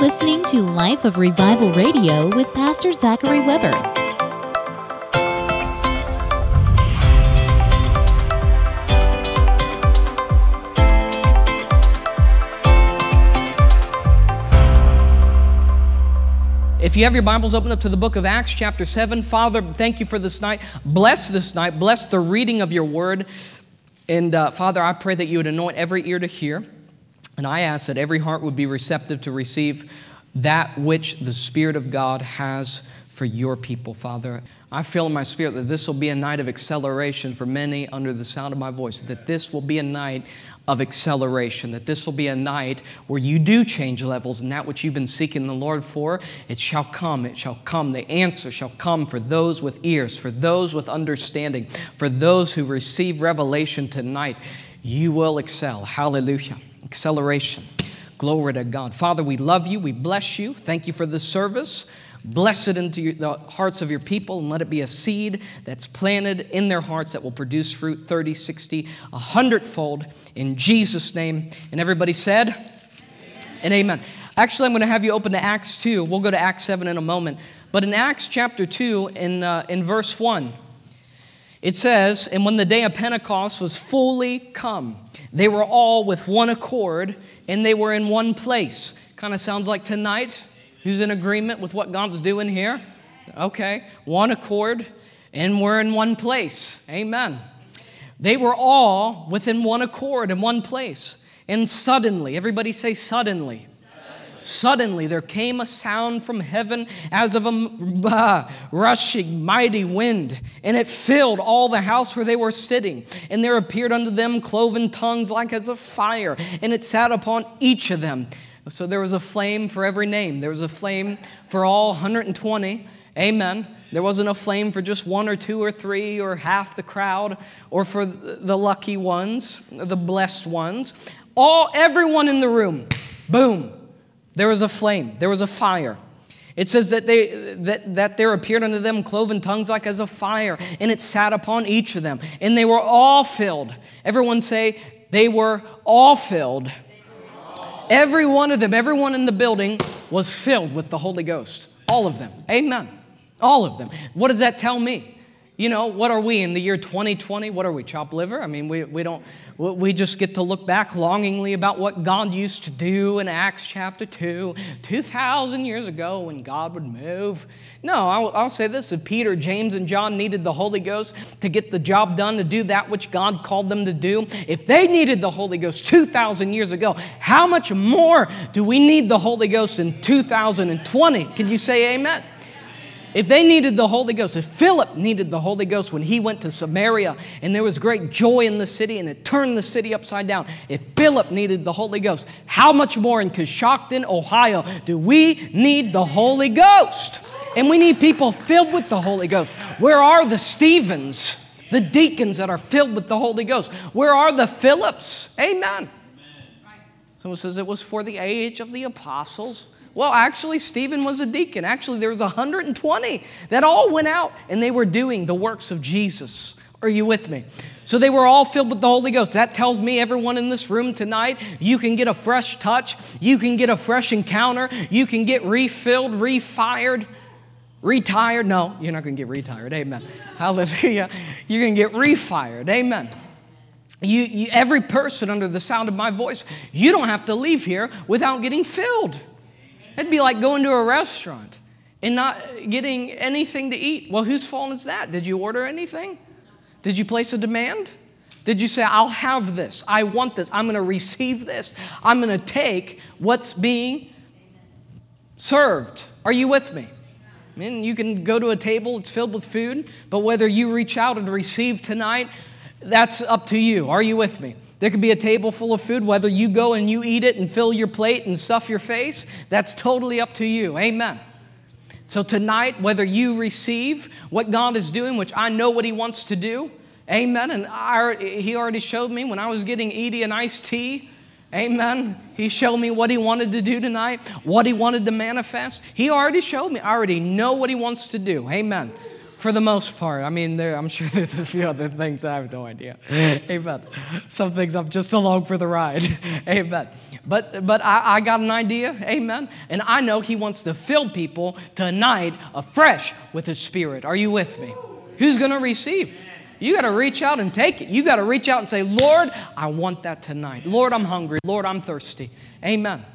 listening to Life of Revival Radio with Pastor Zachary Weber. If you have your Bibles open up to the book of Acts, chapter 7, Father, thank you for this night. Bless this night. Bless the reading of your word. And uh, Father, I pray that you would anoint every ear to hear. And I ask that every heart would be receptive to receive that which the Spirit of God has for your people, Father. I feel in my spirit that this will be a night of acceleration for many under the sound of my voice, that this will be a night of acceleration, that this will be a night where you do change levels and that which you've been seeking the Lord for, it shall come, it shall come. The answer shall come for those with ears, for those with understanding, for those who receive revelation tonight. You will excel. Hallelujah. Acceleration. Glory to God. Father, we love you. We bless you. Thank you for this service. Bless it into your, the hearts of your people and let it be a seed that's planted in their hearts that will produce fruit 30, 60, a hundredfold in Jesus' name. And everybody said, amen. and amen. Actually, I'm going to have you open to Acts 2. We'll go to Acts 7 in a moment. But in Acts chapter 2, in, uh, in verse 1, it says, And when the day of Pentecost was fully come, they were all with one accord and they were in one place. Kind of sounds like tonight. Who's in agreement with what God's doing here? Okay, one accord, and we're in one place. Amen. They were all within one accord in one place. And suddenly, everybody say suddenly. Suddenly there came a sound from heaven as of a uh, rushing mighty wind, and it filled all the house where they were sitting. And there appeared unto them cloven tongues like as of fire, and it sat upon each of them. So there was a flame for every name. There was a flame for all 120. Amen. There wasn't a flame for just one or two or three or half the crowd or for the lucky ones, the blessed ones. All everyone in the room. Boom. There was a flame. There was a fire. It says that, they, that, that there appeared unto them cloven tongues like as a fire, and it sat upon each of them. And they were all filled. Everyone say, they were all filled Every one of them, everyone in the building was filled with the Holy Ghost. All of them. Amen. All of them. What does that tell me? You know, what are we in the year 2020? What are we, chop liver? I mean, we, we don't, we just get to look back longingly about what God used to do in Acts chapter 2, 2,000 years ago when God would move. No, I'll, I'll, say this if Peter, James, and John needed the Holy Ghost to get the job done, to do that which God called them to do, if they needed the Holy Ghost 2,000 years ago, how much more do we need the Holy Ghost in 2020? Can you say amen? If they needed the Holy Ghost, if Philip needed the Holy Ghost when he went to Samaria and there was great joy in the city and it turned the city upside down, if Philip needed the Holy Ghost, how much more in Coshocton, Ohio, do we need the Holy Ghost? And we need people filled with the Holy Ghost. Where are the Stephens, the deacons that are filled with the Holy Ghost? Where are the Philips? Amen. Someone says it was for the age of the apostles. Well, actually, Stephen was a deacon. Actually, there was 120 that all went out and they were doing the works of Jesus. Are you with me? So they were all filled with the Holy Ghost. That tells me everyone in this room tonight, you can get a fresh touch, you can get a fresh encounter, you can get refilled, refired, retired. No, you're not going to get retired. Amen. Hallelujah. You're going to get refired. Amen. You, you, every person under the sound of my voice, you don't have to leave here without getting filled. It'd be like going to a restaurant and not getting anything to eat. Well, whose fault is that? Did you order anything? Did you place a demand? Did you say, I'll have this, I want this, I'm gonna receive this, I'm gonna take what's being served? Are you with me? I mean, you can go to a table, it's filled with food, but whether you reach out and receive tonight, that's up to you. Are you with me? There could be a table full of food, whether you go and you eat it and fill your plate and stuff your face, that's totally up to you. Amen. So tonight, whether you receive what God is doing, which I know what He wants to do, amen. And I, He already showed me when I was getting Edie an iced tea, amen. He showed me what He wanted to do tonight, what He wanted to manifest. He already showed me. I already know what He wants to do, amen For the most part. I mean, there, I'm sure there's a few other things I have no idea. Amen. Some things I'm just along for the ride. Amen. But, but I, I got an idea. Amen. And I know He wants to fill people tonight afresh with His Spirit. Are you with me? Who's going to receive? You got to reach out and take it. You got to reach out and say, Lord, I want that tonight. Lord, I'm hungry. Lord, I'm thirsty. Amen.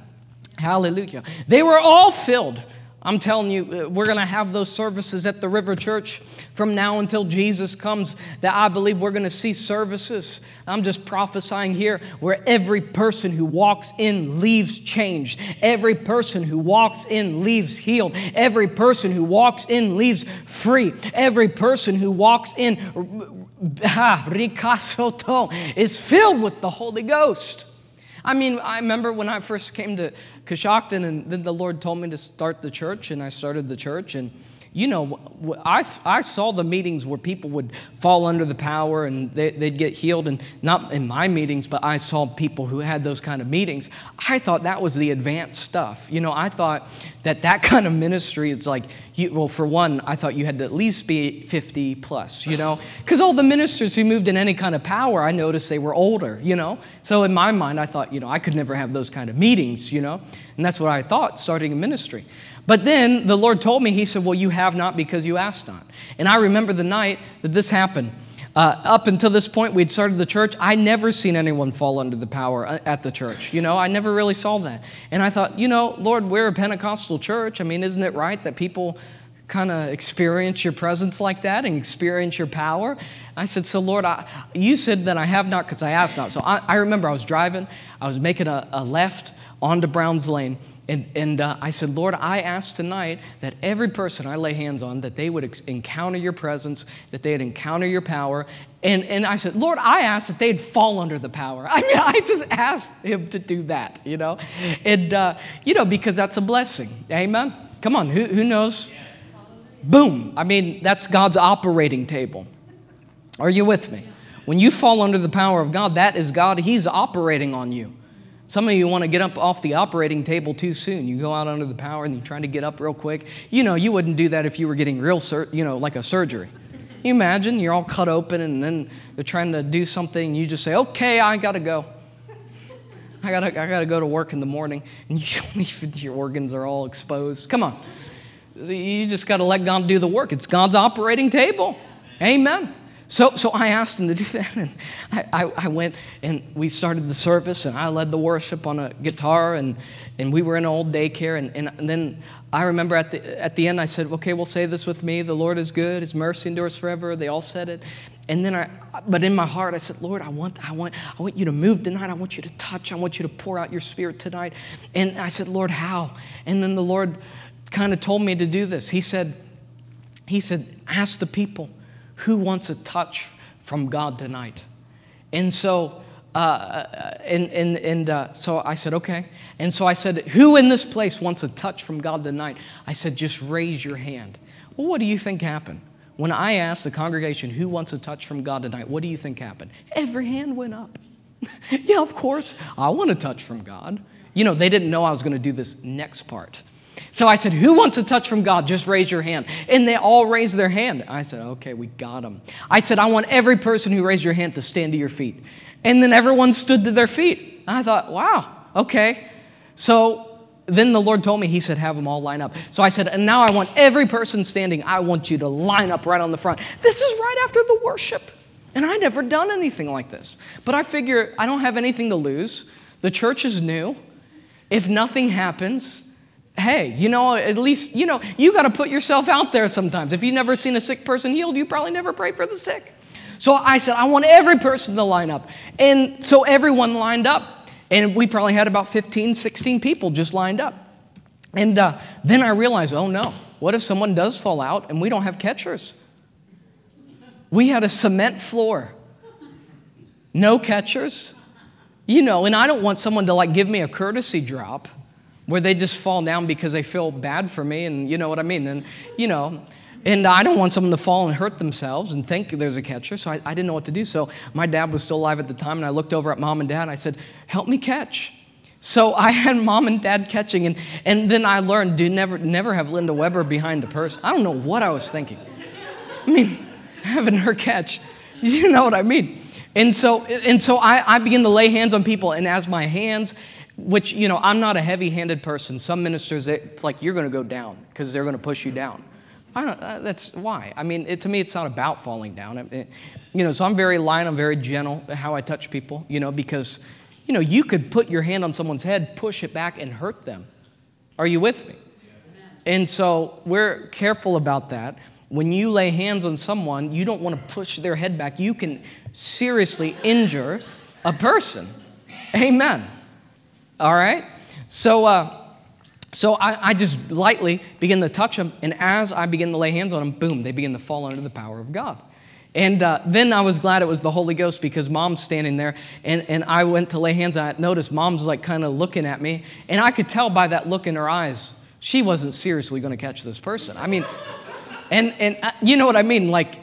Hallelujah. They were all filled. I'm telling you, uh, we're going to have those services at the River Church from now until Jesus comes. That I believe we're going to see services. I'm just prophesying here where every person who walks in leaves changed. Every person who walks in leaves healed. Every person who walks in leaves free. Every person who walks in is filled with the Holy Ghost. I mean, I remember when I first came to Coshocton, and then the Lord told me to start the church, and I started the church, and you know, I, I saw the meetings where people would fall under the power and they, would get healed, and not in my meetings, but I saw people who had those kind of meetings. I thought that was the advanced stuff. You know, I thought that that kind of ministry is like, you, well, for one, I thought you had to at least be 50 plus, you know, because all the ministers who moved in any kind of power, I noticed they were older, you know. So in my mind, I thought, you know, I could never have those kind of meetings, you know, and that's what I thought starting a ministry. But then the Lord told me, He said, Well, you have not because you asked not. And I remember the night that this happened. Uh, up until this point, we'd started the church. I never seen anyone fall under the power uh, at the church. You know, I never really saw that. And I thought, you know, Lord, we're a Pentecostal church. I mean, isn't it right that people kind of experience your presence like that and experience your power? I said, So, Lord, I, you said that I have not because I asked not. So I, I, remember I was driving, I was making a, a left onto Browns Lane, and, and uh, I said, Lord, I ask tonight that every person I lay hands on, that they would ex- encounter your presence, that they'd encounter your power. And, and I said, Lord, I ask that they'd fall under the power. I mean, I just asked him to do that, you know? And, uh, you know, because that's a blessing. Amen? Come on, who, who knows? Yes. Boom. I mean, that's God's operating table. Are you with me? When you fall under the power of God, that is God. He's operating on you. Some of you want to get up off the operating table too soon. You go out under the power and you try to get up real quick. You know, you wouldn't do that if you were getting real, sur- you know, like a surgery. You imagine you're all cut open and then they're trying to do something and you just say, okay, I got to go. I got to gotta go to work in the morning and you leave, your organs are all exposed. Come on. You just got to let God do the work. It's God's operating table. Amen. So, so I asked him to do that, and I, I, I, went and we started the service, and I led the worship on a guitar, and, and we were in an old daycare. And, and, and then I remember at the, at the end, I said, Okay, we'll say this with me The Lord is good, His mercy endures forever. They all said it. And then I, but in my heart, I said, Lord, I want, I want, I want you to move tonight. I want you to touch. I want you to pour out your spirit tonight. And I said, Lord, how? And then the Lord kind of told me to do this. He said, He said, ask the people who wants a touch from God tonight? And so, uh, uh, and, and, and uh, so I said, okay. And so I said, who in this place wants a touch from God tonight? I said, just raise your hand. Well, what do you think happened? When I asked the congregation, who wants a touch from God tonight? What do you think happened? Every hand went up. yeah, of course, I want a touch from God. You know, they didn't know I was going to do this next part. So I said, Who wants a touch from God? Just raise your hand. And they all raised their hand. I said, Okay, we got them. I said, I want every person who raised your hand to stand to your feet. And then everyone stood to their feet. I thought, Wow, okay. So then the Lord told me, He said, Have them all line up. So I said, And now I want every person standing, I want you to line up right on the front. This is right after the worship. And I never done anything like this. But I figure I don't have anything to lose. The church is new. If nothing happens, hey, you know, at least, you know, you got to put yourself out there sometimes. If you've never seen a sick person healed, you probably never prayed for the sick. So I said, I want every person to line up. And so everyone lined up. And we probably had about 15, 16 people just lined up. And uh, then I realized, oh no, what if someone does fall out and we don't have catchers? We had a cement floor, no catchers. You know, and I don't want someone to like give me a courtesy drop where they just fall down because they feel bad for me and you know what I mean. And, you know, and I don't want someone to fall and hurt themselves and think there's a catcher, so I, I, didn't know what to do. So my dad was still alive at the time, and I looked over at mom and dad and I said, Help me catch. So I had mom and dad catching, and, and then I learned to never, never have Linda Weber behind a purse. I don't know what I was thinking. I mean, having her catch, you know what I mean. And so, and so I, I begin to lay hands on people, and as my hands, which, you know, I'm not a heavy handed person. Some ministers, it's like you're going to go down because they're going to push you down. I don't, uh, that's why. I mean, it, to me, it's not about falling down. It, it, you know, so I'm very light, I'm very gentle how I touch people, you know, because, you know, you could put your hand on someone's head, push it back, and hurt them. Are you with me? Yes. And so we're careful about that. When you lay hands on someone, you don't want to push their head back. You can seriously injure a person. Amen. All right? So, uh, so I, I, just lightly begin to touch them, and as I begin to lay hands on them, boom, they begin to fall under the power of God. And uh, then I was glad it was the Holy Ghost because mom's standing there, and, and I went to lay hands on it. Noticed mom's like kind of looking at me, and I could tell by that look in her eyes, she wasn't seriously going to catch this person. I mean, and, and uh, you know what I mean? Like,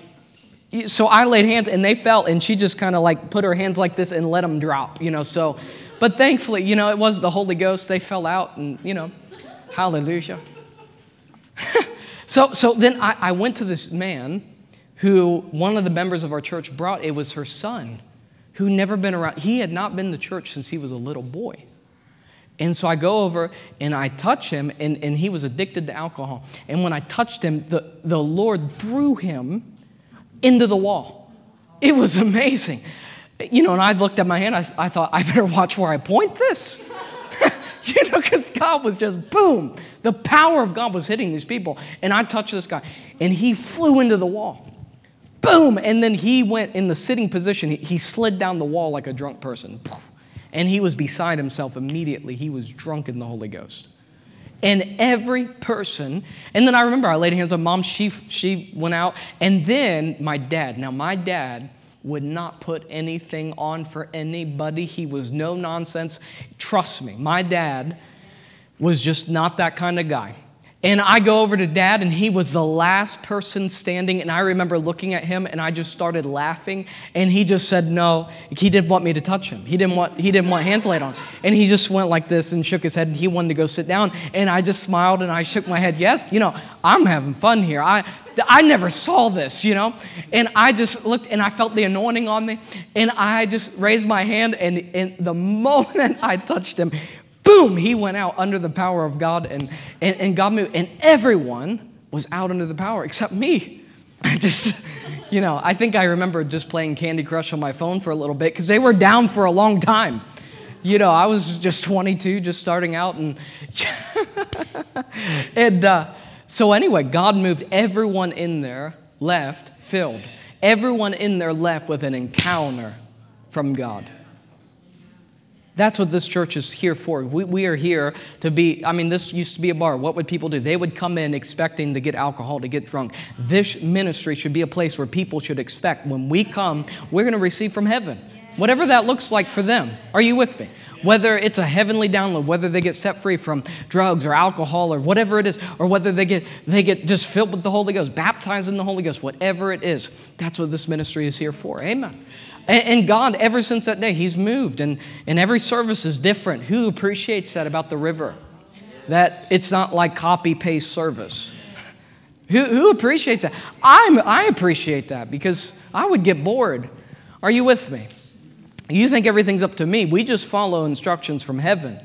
so I laid hands, and they fell, and she just kind of like put her hands like this and let them drop, you know. So, but thankfully, you know, it was the Holy Ghost. They fell out, and, you know, hallelujah. so, so then I, I went to this man who one of the members of our church brought. It was her son who never been around. He had not been to church since he was a little boy. And so I go over and I touch him, and, and he was addicted to alcohol. And when I touched him, the, the Lord threw him into the wall. It was amazing. You know, and I looked at my hand, I, I thought, I better watch where I point this. you know, because God was just boom. The power of God was hitting these people. And I touched this guy, and he flew into the wall boom, and then he went in the sitting position. He, he slid down the wall like a drunk person. And he was beside himself immediately. He was drunk in the Holy Ghost. And every person, and then I remember I laid hands on mom, she, she went out, and then my dad. Now, my dad would not put anything on for anybody. He was no nonsense. Trust me, my dad was just not that kind of guy. And I go over to dad, and he was the last person standing. And I remember looking at him, and I just started laughing. And he just said, No, he didn't want me to touch him. He didn't want, he didn't want hands laid on. And he just went like this and shook his head, and he wanted to go sit down. And I just smiled and I shook my head, Yes, you know, I'm having fun here. I, I never saw this, you know? And I just looked and I felt the anointing on me. And I just raised my hand, and, and the moment I touched him, boom, he went out under the power of God, and, and, and God moved. And everyone was out under the power except me. I just, you know, I think I remember just playing Candy Crush on my phone for a little bit because they were down for a long time. You know, I was just 22, just starting out, and and uh, so anyway, God moved everyone in there left filled. Everyone in there left with an encounter from God. That's what this church is here for. We, we, are here to be, I mean, this used to be a bar. What would people do? They would come in expecting to get alcohol, to get drunk. This ministry should be a place where people should expect when we come, we're going to receive from heaven. Whatever that looks like for them. Are you with me? Whether it's a heavenly download, whether they get set free from drugs or alcohol or whatever it is, or whether they get, they get just filled with the Holy Ghost, baptized in the Holy Ghost, whatever it is, that's what this ministry is here for. Amen. And, God, ever since that day, He's moved, and, and every service is different. Who appreciates that about the river? That it's not like copy paste service. Who, who appreciates that? I'm, I appreciate that because I would get bored. Are you with me? You think everything's up to me. We just follow instructions from heaven.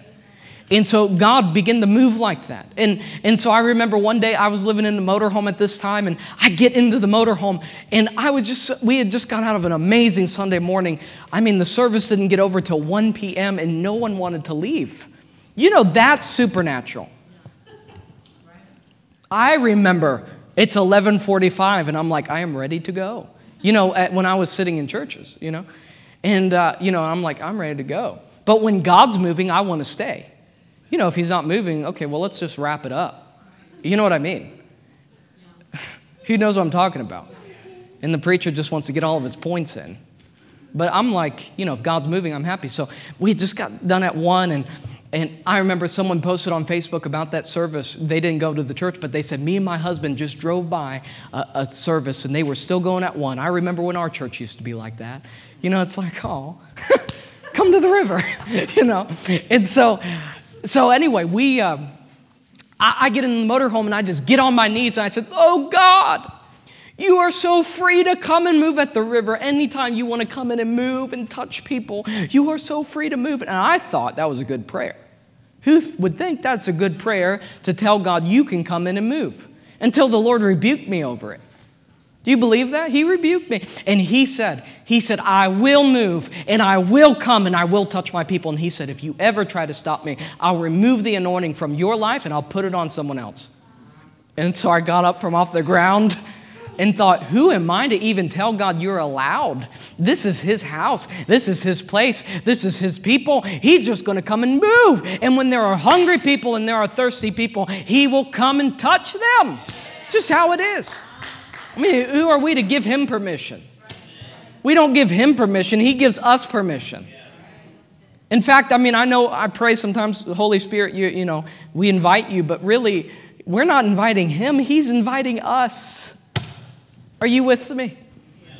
And so God began to move like that. And, and so I remember one day I was living in a motorhome at this time, and I get into the motorhome, and I was just, we had just got out of an amazing Sunday morning. I mean, the service didn't get over till 1 p.m., and no one wanted to leave. You know, that's supernatural. I remember it's 11:45, and I'm like, I am ready to go. You know, at, when I was sitting in churches, you know, and uh, you know, I'm like, I'm ready to go. But when God's moving, I want to stay. You know, if he's not moving, okay, well, let's just wrap it up. You know what I mean? Who knows what I'm talking about? And the preacher just wants to get all of his points in. But I'm like, you know, if God's moving, I'm happy. So we just got done at one, and and I remember someone posted on Facebook about that service. They didn't go to the church, but they said, Me and my husband just drove by a, a, service and they were still going at one. I remember when our church used to be like that. You know, it's like, oh, come to the river, you know? And so so anyway, we, um, I, I get in the motorhome and I just get on my knees and I said, Oh God, You are so free to come and move at the river anytime you want to come in and move and touch people. You are so free to move. And I thought that was a good prayer. Who would think that's a good prayer to tell God you can come in and move? Until the Lord rebuked me over it. Do you believe that? He rebuked me. And he said, He said, I will move and I will come and I will touch my people. And he said, If you ever try to stop me, I'll remove the anointing from your life and I'll put it on someone else. And so I got up from off the ground and thought, Who am I to even tell God you're allowed? This is His house. This is His place. This is His people. He's just going to come and move. And when there are hungry people and there are thirsty people, He will come and touch them. Just how it is. I mean, who are we to give Him permission? We don't give Him permission, He gives us permission. In fact, I mean, I know I pray sometimes, Holy Spirit, you, you know, we invite you, but really, we're not inviting Him, He's inviting us. Are you with me?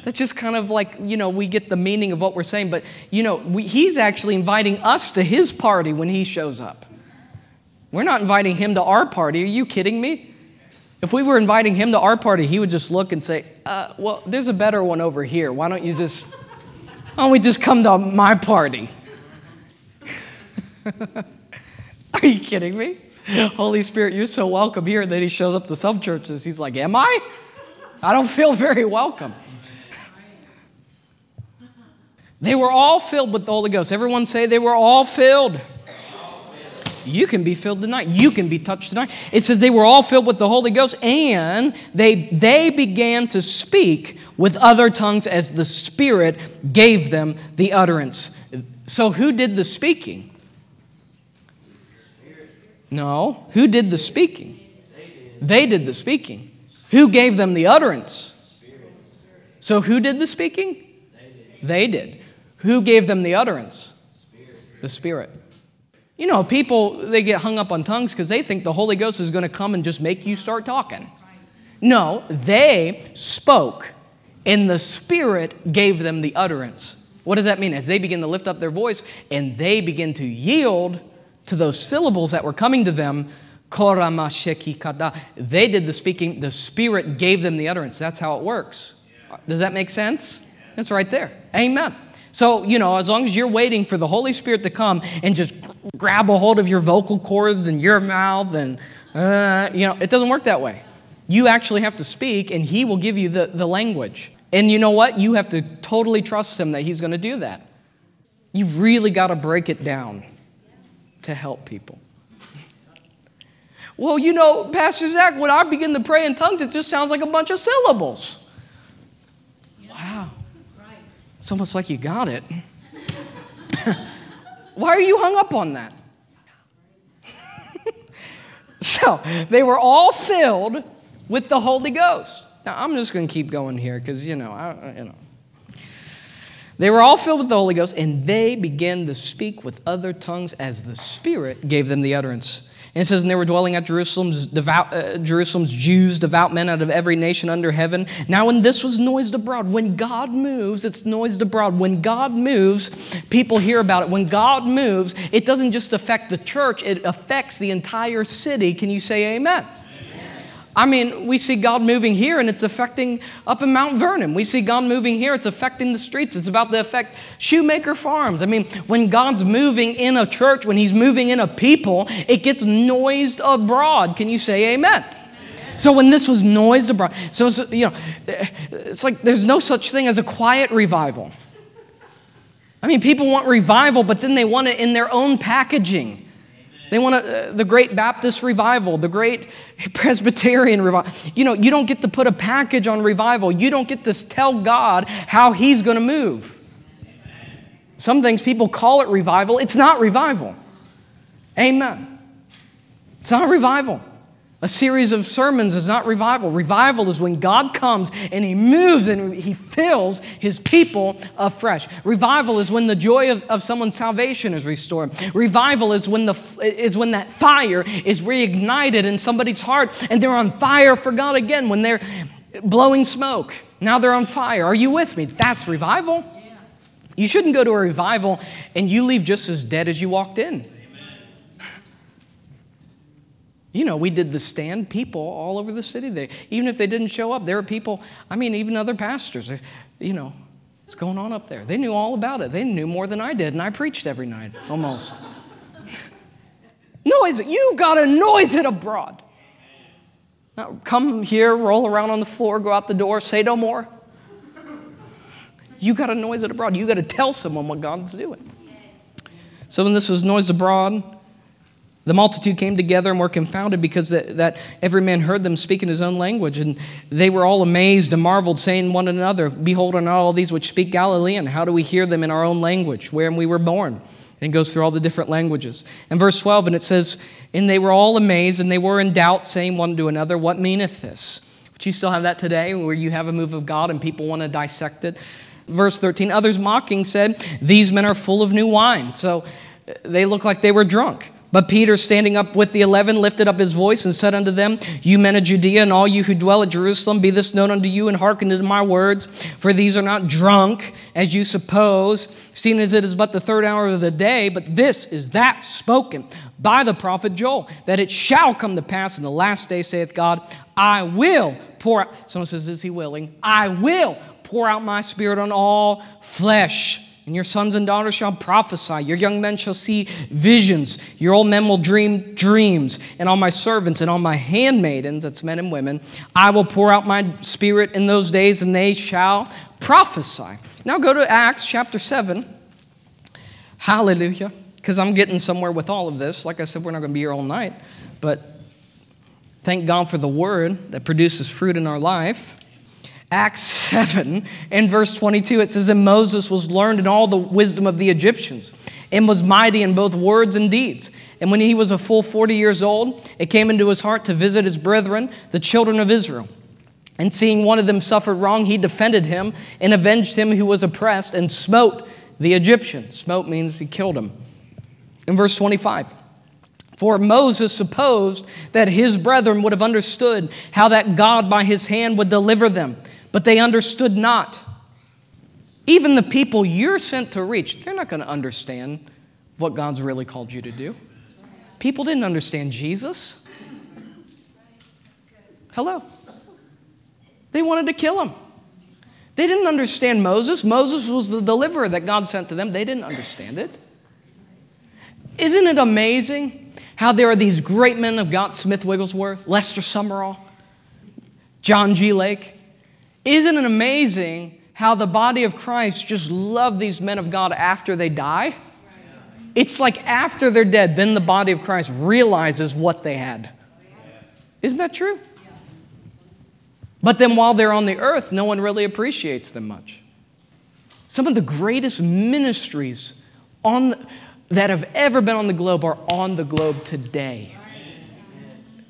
That's just kind of like, you know, we get the meaning of what we're saying, but, you know, we, he's actually inviting us to his party when he shows up. We're not inviting him to our party. Are you kidding me? If we were inviting him to our party, he would just look and say, uh, Well, there's a better one over here. Why don't you just, why don't we just come to my party? Are you kidding me? Holy Spirit, you're so welcome here. And then he shows up to some churches. He's like, Am I? I don't feel very welcome. They were all filled with the Holy Ghost. Everyone say they were all filled. You can be filled tonight. You can be touched tonight. It says they were all filled with the Holy Ghost and they, they began to speak with other tongues as the Spirit gave them the utterance. So, who did the speaking? No. Who did the speaking? They did the speaking. Who gave them the utterance? So, who did the speaking? They did. Who gave them the utterance? The Spirit. You know, people, they get hung up on tongues because they think the Holy Ghost is going to come and just make you start talking. No, they spoke, and the Spirit gave them the utterance. What does that mean? As they begin to lift up their voice and they begin to yield to those syllables that were coming to them, they did the speaking, the Spirit gave them the utterance. That's how it works. Does that make sense? That's right there. Amen. So, you know, as long as you're waiting for the Holy Spirit to come and just grab a hold of your vocal cords and your mouth, and, uh, you know, it doesn't work that way. You actually have to speak, and He will give you the, the language. And you know what? You have to totally trust Him that He's going to do that. You really got to break it down to help people. Well, you know, Pastor Zach, when I begin to pray in tongues, it just sounds like a bunch of syllables. Wow. It's almost like you got it. Why are you hung up on that? so, they were all filled with the Holy Ghost. Now, I'm just going to keep going here because, you know, I, you know. They were all filled with the Holy Ghost, and they began to speak with other tongues as the Spirit gave them the utterance. And it says, and they were dwelling at Jerusalem's, devout, uh, Jerusalem's Jews, devout men out of every nation under heaven. Now, when this was noised abroad, when God moves, it's noised abroad. When God moves, people hear about it. When God moves, it doesn't just affect the church, it affects the entire city. Can you say amen? I mean, we see God moving here and it's affecting up in Mount Vernon. We see God moving here, it's affecting the streets. It's about to affect Shoemaker Farms. I mean, when God's moving in a church, when He's moving in a people, it gets noised abroad. Can you say amen? So when this was noised abroad, so, so you know, it's like there's no such thing as a quiet revival. I mean, people want revival, but then they want it in their own packaging. They want a, uh, the great Baptist revival, the great Presbyterian revival. You know, you don't get to put a package on revival. You don't get to tell God how He's going to move. Some things people call it revival. It's not revival. Amen. It's not revival. A series of sermons is not revival. Revival is when God comes and He moves and He fills His people afresh. Revival is when the joy of, of someone's salvation is restored. Revival is when, the, is when that fire is reignited in somebody's heart and they're on fire for God again, when they're blowing smoke. Now they're on fire. Are you with me? That's revival. You shouldn't go to a revival and you leave just as dead as you walked in. You know, we did the stand, people all over the city. They, even if they didn't show up, there were people, I mean, even other pastors, you know, what's going on up there? They knew all about it. They knew more than I did, and I preached every night, almost. noise it. You got to noise it abroad. Now, come here, roll around on the floor, go out the door, say no more. You got to noise it abroad. You got to tell someone what God's doing. So when this was noise abroad, the multitude came together and were confounded because that, that, every man heard them speak in his own language. And they were all amazed and marveled, saying one another, Behold, are not all these which speak Galilean? How do we hear them in our own language, wherein we were born? And goes through all the different languages. And verse 12, and it says, And they were all amazed, and they were in doubt, saying one to another, What meaneth this? But you still have that today, where you have a move of God and people want to dissect it. Verse 13, others mocking said, These men are full of new wine. So uh, they look like they were drunk. But Peter, standing up with the eleven, lifted up his voice and said unto them, You men of Judea, and all you who dwell at Jerusalem, be this known unto you, and hearken to my words. For these are not drunk, as you suppose, seeing as it is but the third hour of the day, but this is that spoken by the prophet Joel, that it shall come to pass in the last day, saith God, I will pour out. Someone says, Is he willing? I will pour out my spirit on all flesh. And your sons and daughters shall prophesy. Your young men shall see visions. Your old men will dream dreams. And on my servants and on my handmaidens, that's men and women, I will pour out my spirit in those days, and they shall prophesy. Now go to Acts chapter 7. Hallelujah. Because I'm getting somewhere with all of this. Like I said, we're not going to be here all night. But thank God for the word that produces fruit in our life. Acts 7 and verse 22, it says, And Moses was learned in all the wisdom of the Egyptians and was mighty in both words and deeds. And when he was a full 40 years old, it came into his heart to visit his brethren, the children of Israel. And seeing one of them suffered wrong, he defended him and avenged him who was oppressed and smote the Egyptian. Smote means he killed him. In verse 25, for Moses supposed that his brethren would have understood how that God by his hand would deliver them but they understood not. Even the people you're sent to reach, they're not going to understand what God's really called you to do. People didn't understand Jesus. Hello. They wanted to kill him. They didn't understand Moses. Moses was the deliverer that God sent to them. They didn't understand it. Isn't it amazing how there are these great men of God Smith Wigglesworth, Lester Sumrall, John G. Lake? Isn't it amazing how the body of Christ just love these men of God after they die? It's like after they're dead, then the body of Christ realizes what they had. Isn't that true? But then while they're on the earth, no one really appreciates them much. Some of the greatest ministries on the, that have ever been on the globe are on the globe today.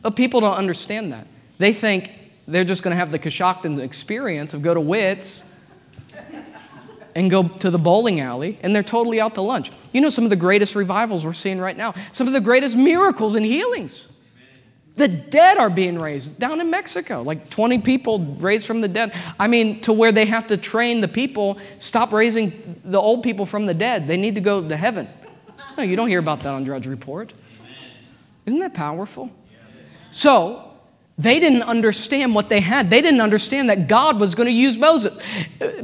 But people don't understand that. They think they're just going to have the Coshocton experience of go to Wits and go to the bowling alley, and they're totally out to lunch. You know some of the greatest revivals we're seeing right now, some of the greatest miracles and healings. The dead are being raised down in Mexico, like 20 people raised from the dead. I mean, to where they have to train the people, stop raising the old people from the dead. They need to go to heaven. No, you don't hear about that on Drudge Report. Isn't that powerful? So, they didn't understand what they had. They didn't understand that God was going to use Moses.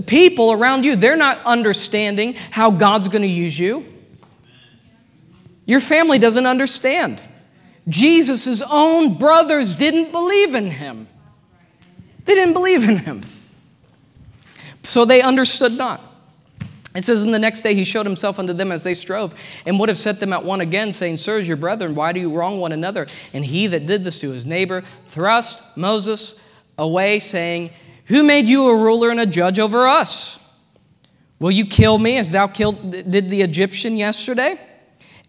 People around you, they're not understanding how God's going to use you. Your family doesn't understand. Jesus' own brothers didn't believe in him. They didn't believe in him. So they understood not. It says, And the next day he showed himself unto them as they strove, and would have set them at one again, saying, Sirs, your brethren, why do you wrong one another? And he that did this to his neighbor thrust Moses away, saying, Who made you a ruler and a judge over us? Will you kill me as thou killed, did the Egyptian yesterday?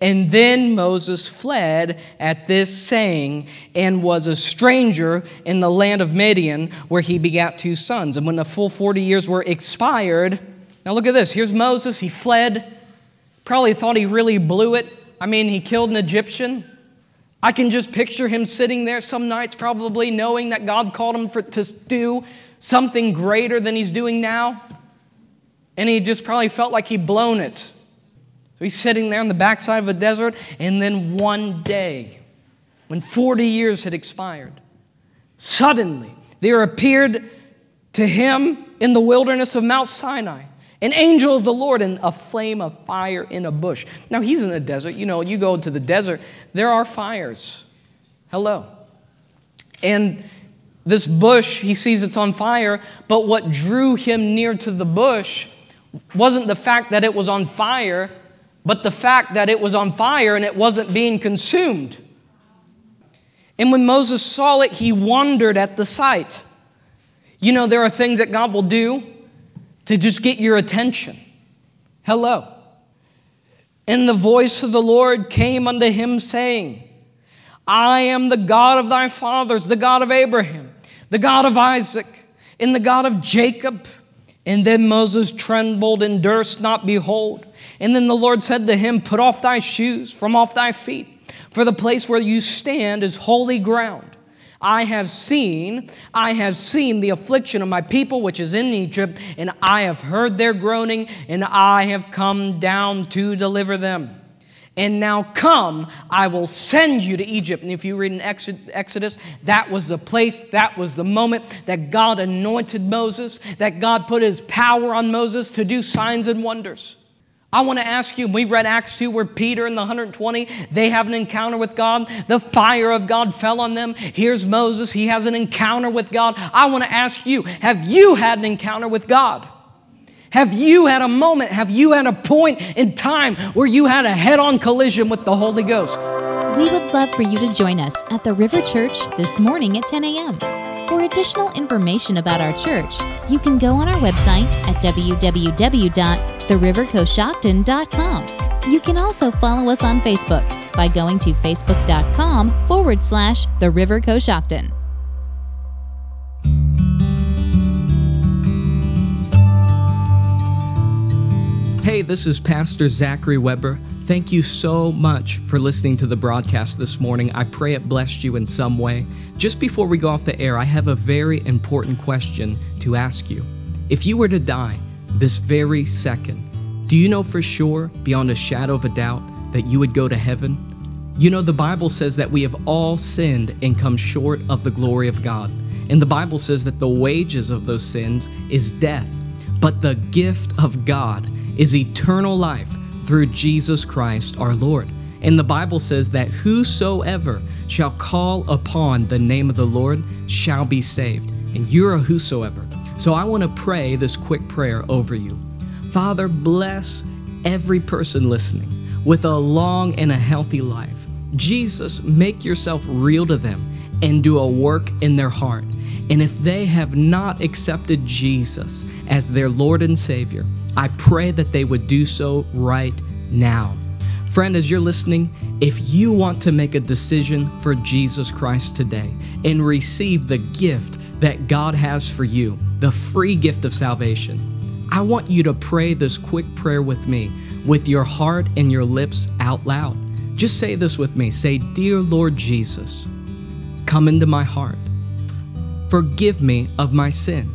And then Moses fled at this saying and was a stranger in the land of Midian, where he begat two sons. And when the full 40 years were expired, now look at this. Here's Moses. He fled. Probably thought he really blew it. I mean, he killed an Egyptian. I can just picture him sitting there some nights, probably knowing that God called him for, to do something greater than he's doing now. And he just probably felt like he'd blown it. So he's sitting there on the backside of a desert, and then one day, when 40 years had expired, suddenly there appeared to him in the wilderness of Mount Sinai an angel of the Lord and a flame of fire in a bush. Now he's in the desert. You know, you go to the desert, there are fires. Hello. And this bush, he sees it's on fire, but what drew him near to the bush wasn't the fact that it was on fire, but the fact that it was on fire and it wasn't being consumed. And when Moses saw it, he wondered at the sight. You know, there are things that God will do to just get your attention. Hello. And the voice of the Lord came unto him, saying, I am the God of thy fathers, the God of Abraham, the God of Isaac, and the God of Jacob. And then Moses trembled and durst not behold. And then the Lord said to him, Put off thy shoes from off thy feet, for the place where you stand is holy ground. I have seen, I have seen the affliction of my people which is in Egypt, and I have heard their groaning, and I have come down to deliver them. And now come, I will send you to Egypt. And if you read in Exodus, that was the place, that was the moment that God anointed Moses, that God put his power on Moses to do signs and wonders. I want to ask you, we read Acts 2 where Peter and the 120, they have an encounter with God. The fire of God fell on them. Here's Moses, he has an encounter with God. I want to ask you, have you had an encounter with God? Have you had a moment, have you had a point in time where you had a head on collision with the Holy Ghost? We would love for you to join us at the River Church this morning at 10 a.m. For additional information about our church, you can go on our website at www.therivercoshocton.com. You can also follow us on Facebook by going to facebook.com forward slash The River Coshocton. Hey, this is Pastor Zachary Weber. Thank you so much for listening to the broadcast this morning. I pray it blessed you in some way. Just before we go off the air, I have a very important question to ask you. If you were to die this very second, do you know for sure, beyond a shadow of a doubt, that you would go to heaven? You know, the Bible says that we have all sinned and come short of the glory of God. And the Bible says that the wages of those sins is death, but the gift of God is eternal life through Jesus Christ our Lord. And the Bible says that whosoever shall call upon the name of the Lord shall be saved. And you're a whosoever. So I want to pray this quick prayer over you. Father, bless every person listening with a long and a healthy life. Jesus, make yourself real to them and do a work in their heart. And if they have not accepted Jesus as their Lord and Savior, I pray that they would do so right now. Friend, as you're listening, if you want to make a decision for Jesus Christ today and receive the gift that God has for you, the free gift of salvation, I want you to pray this quick prayer with me, with your heart and your lips out loud. Just say this with me. Say, Dear Lord Jesus, come into my heart. Forgive me of my sin.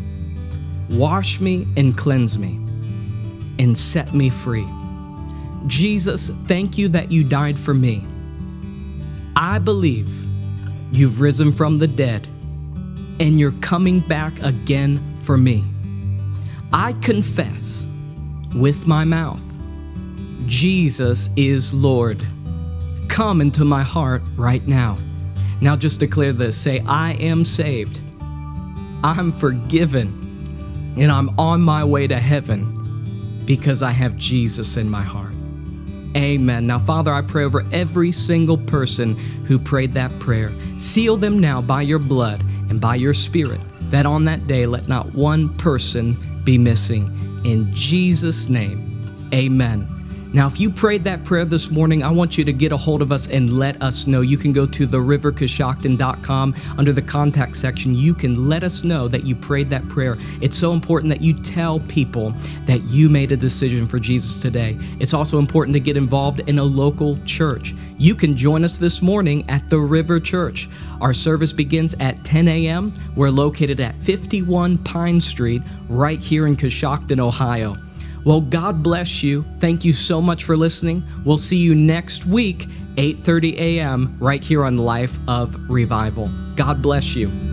Wash me and cleanse me and set me free. Jesus, thank you that you died for me. I believe you've risen from the dead and you're coming back again for me. I confess with my mouth, Jesus is Lord. Come into my heart right now. Now, just declare this say, I am saved, I'm forgiven, and I'm on my way to heaven because I have Jesus in my heart. Amen. Now, Father, I pray over every single person who prayed that prayer. Seal them now by your blood and by your spirit, that on that day let not one person be missing. In Jesus' name, amen. Now, if you prayed that prayer this morning, I want you to get a hold of us and let us know. You can go to therivercoshocton.com under the contact section. You can let us know that you prayed that prayer. It's so important that you tell people that you made a decision for Jesus today. It's also important to get involved in a local church. You can join us this morning at the River Church. Our service begins at 10 a.m. We're located at 51 Pine Street, right here in Coshocton, Ohio. Well, God bless you. Thank you so much for listening. We'll see you next week. 8:30 a.m. right here on Life of Revival. God bless you.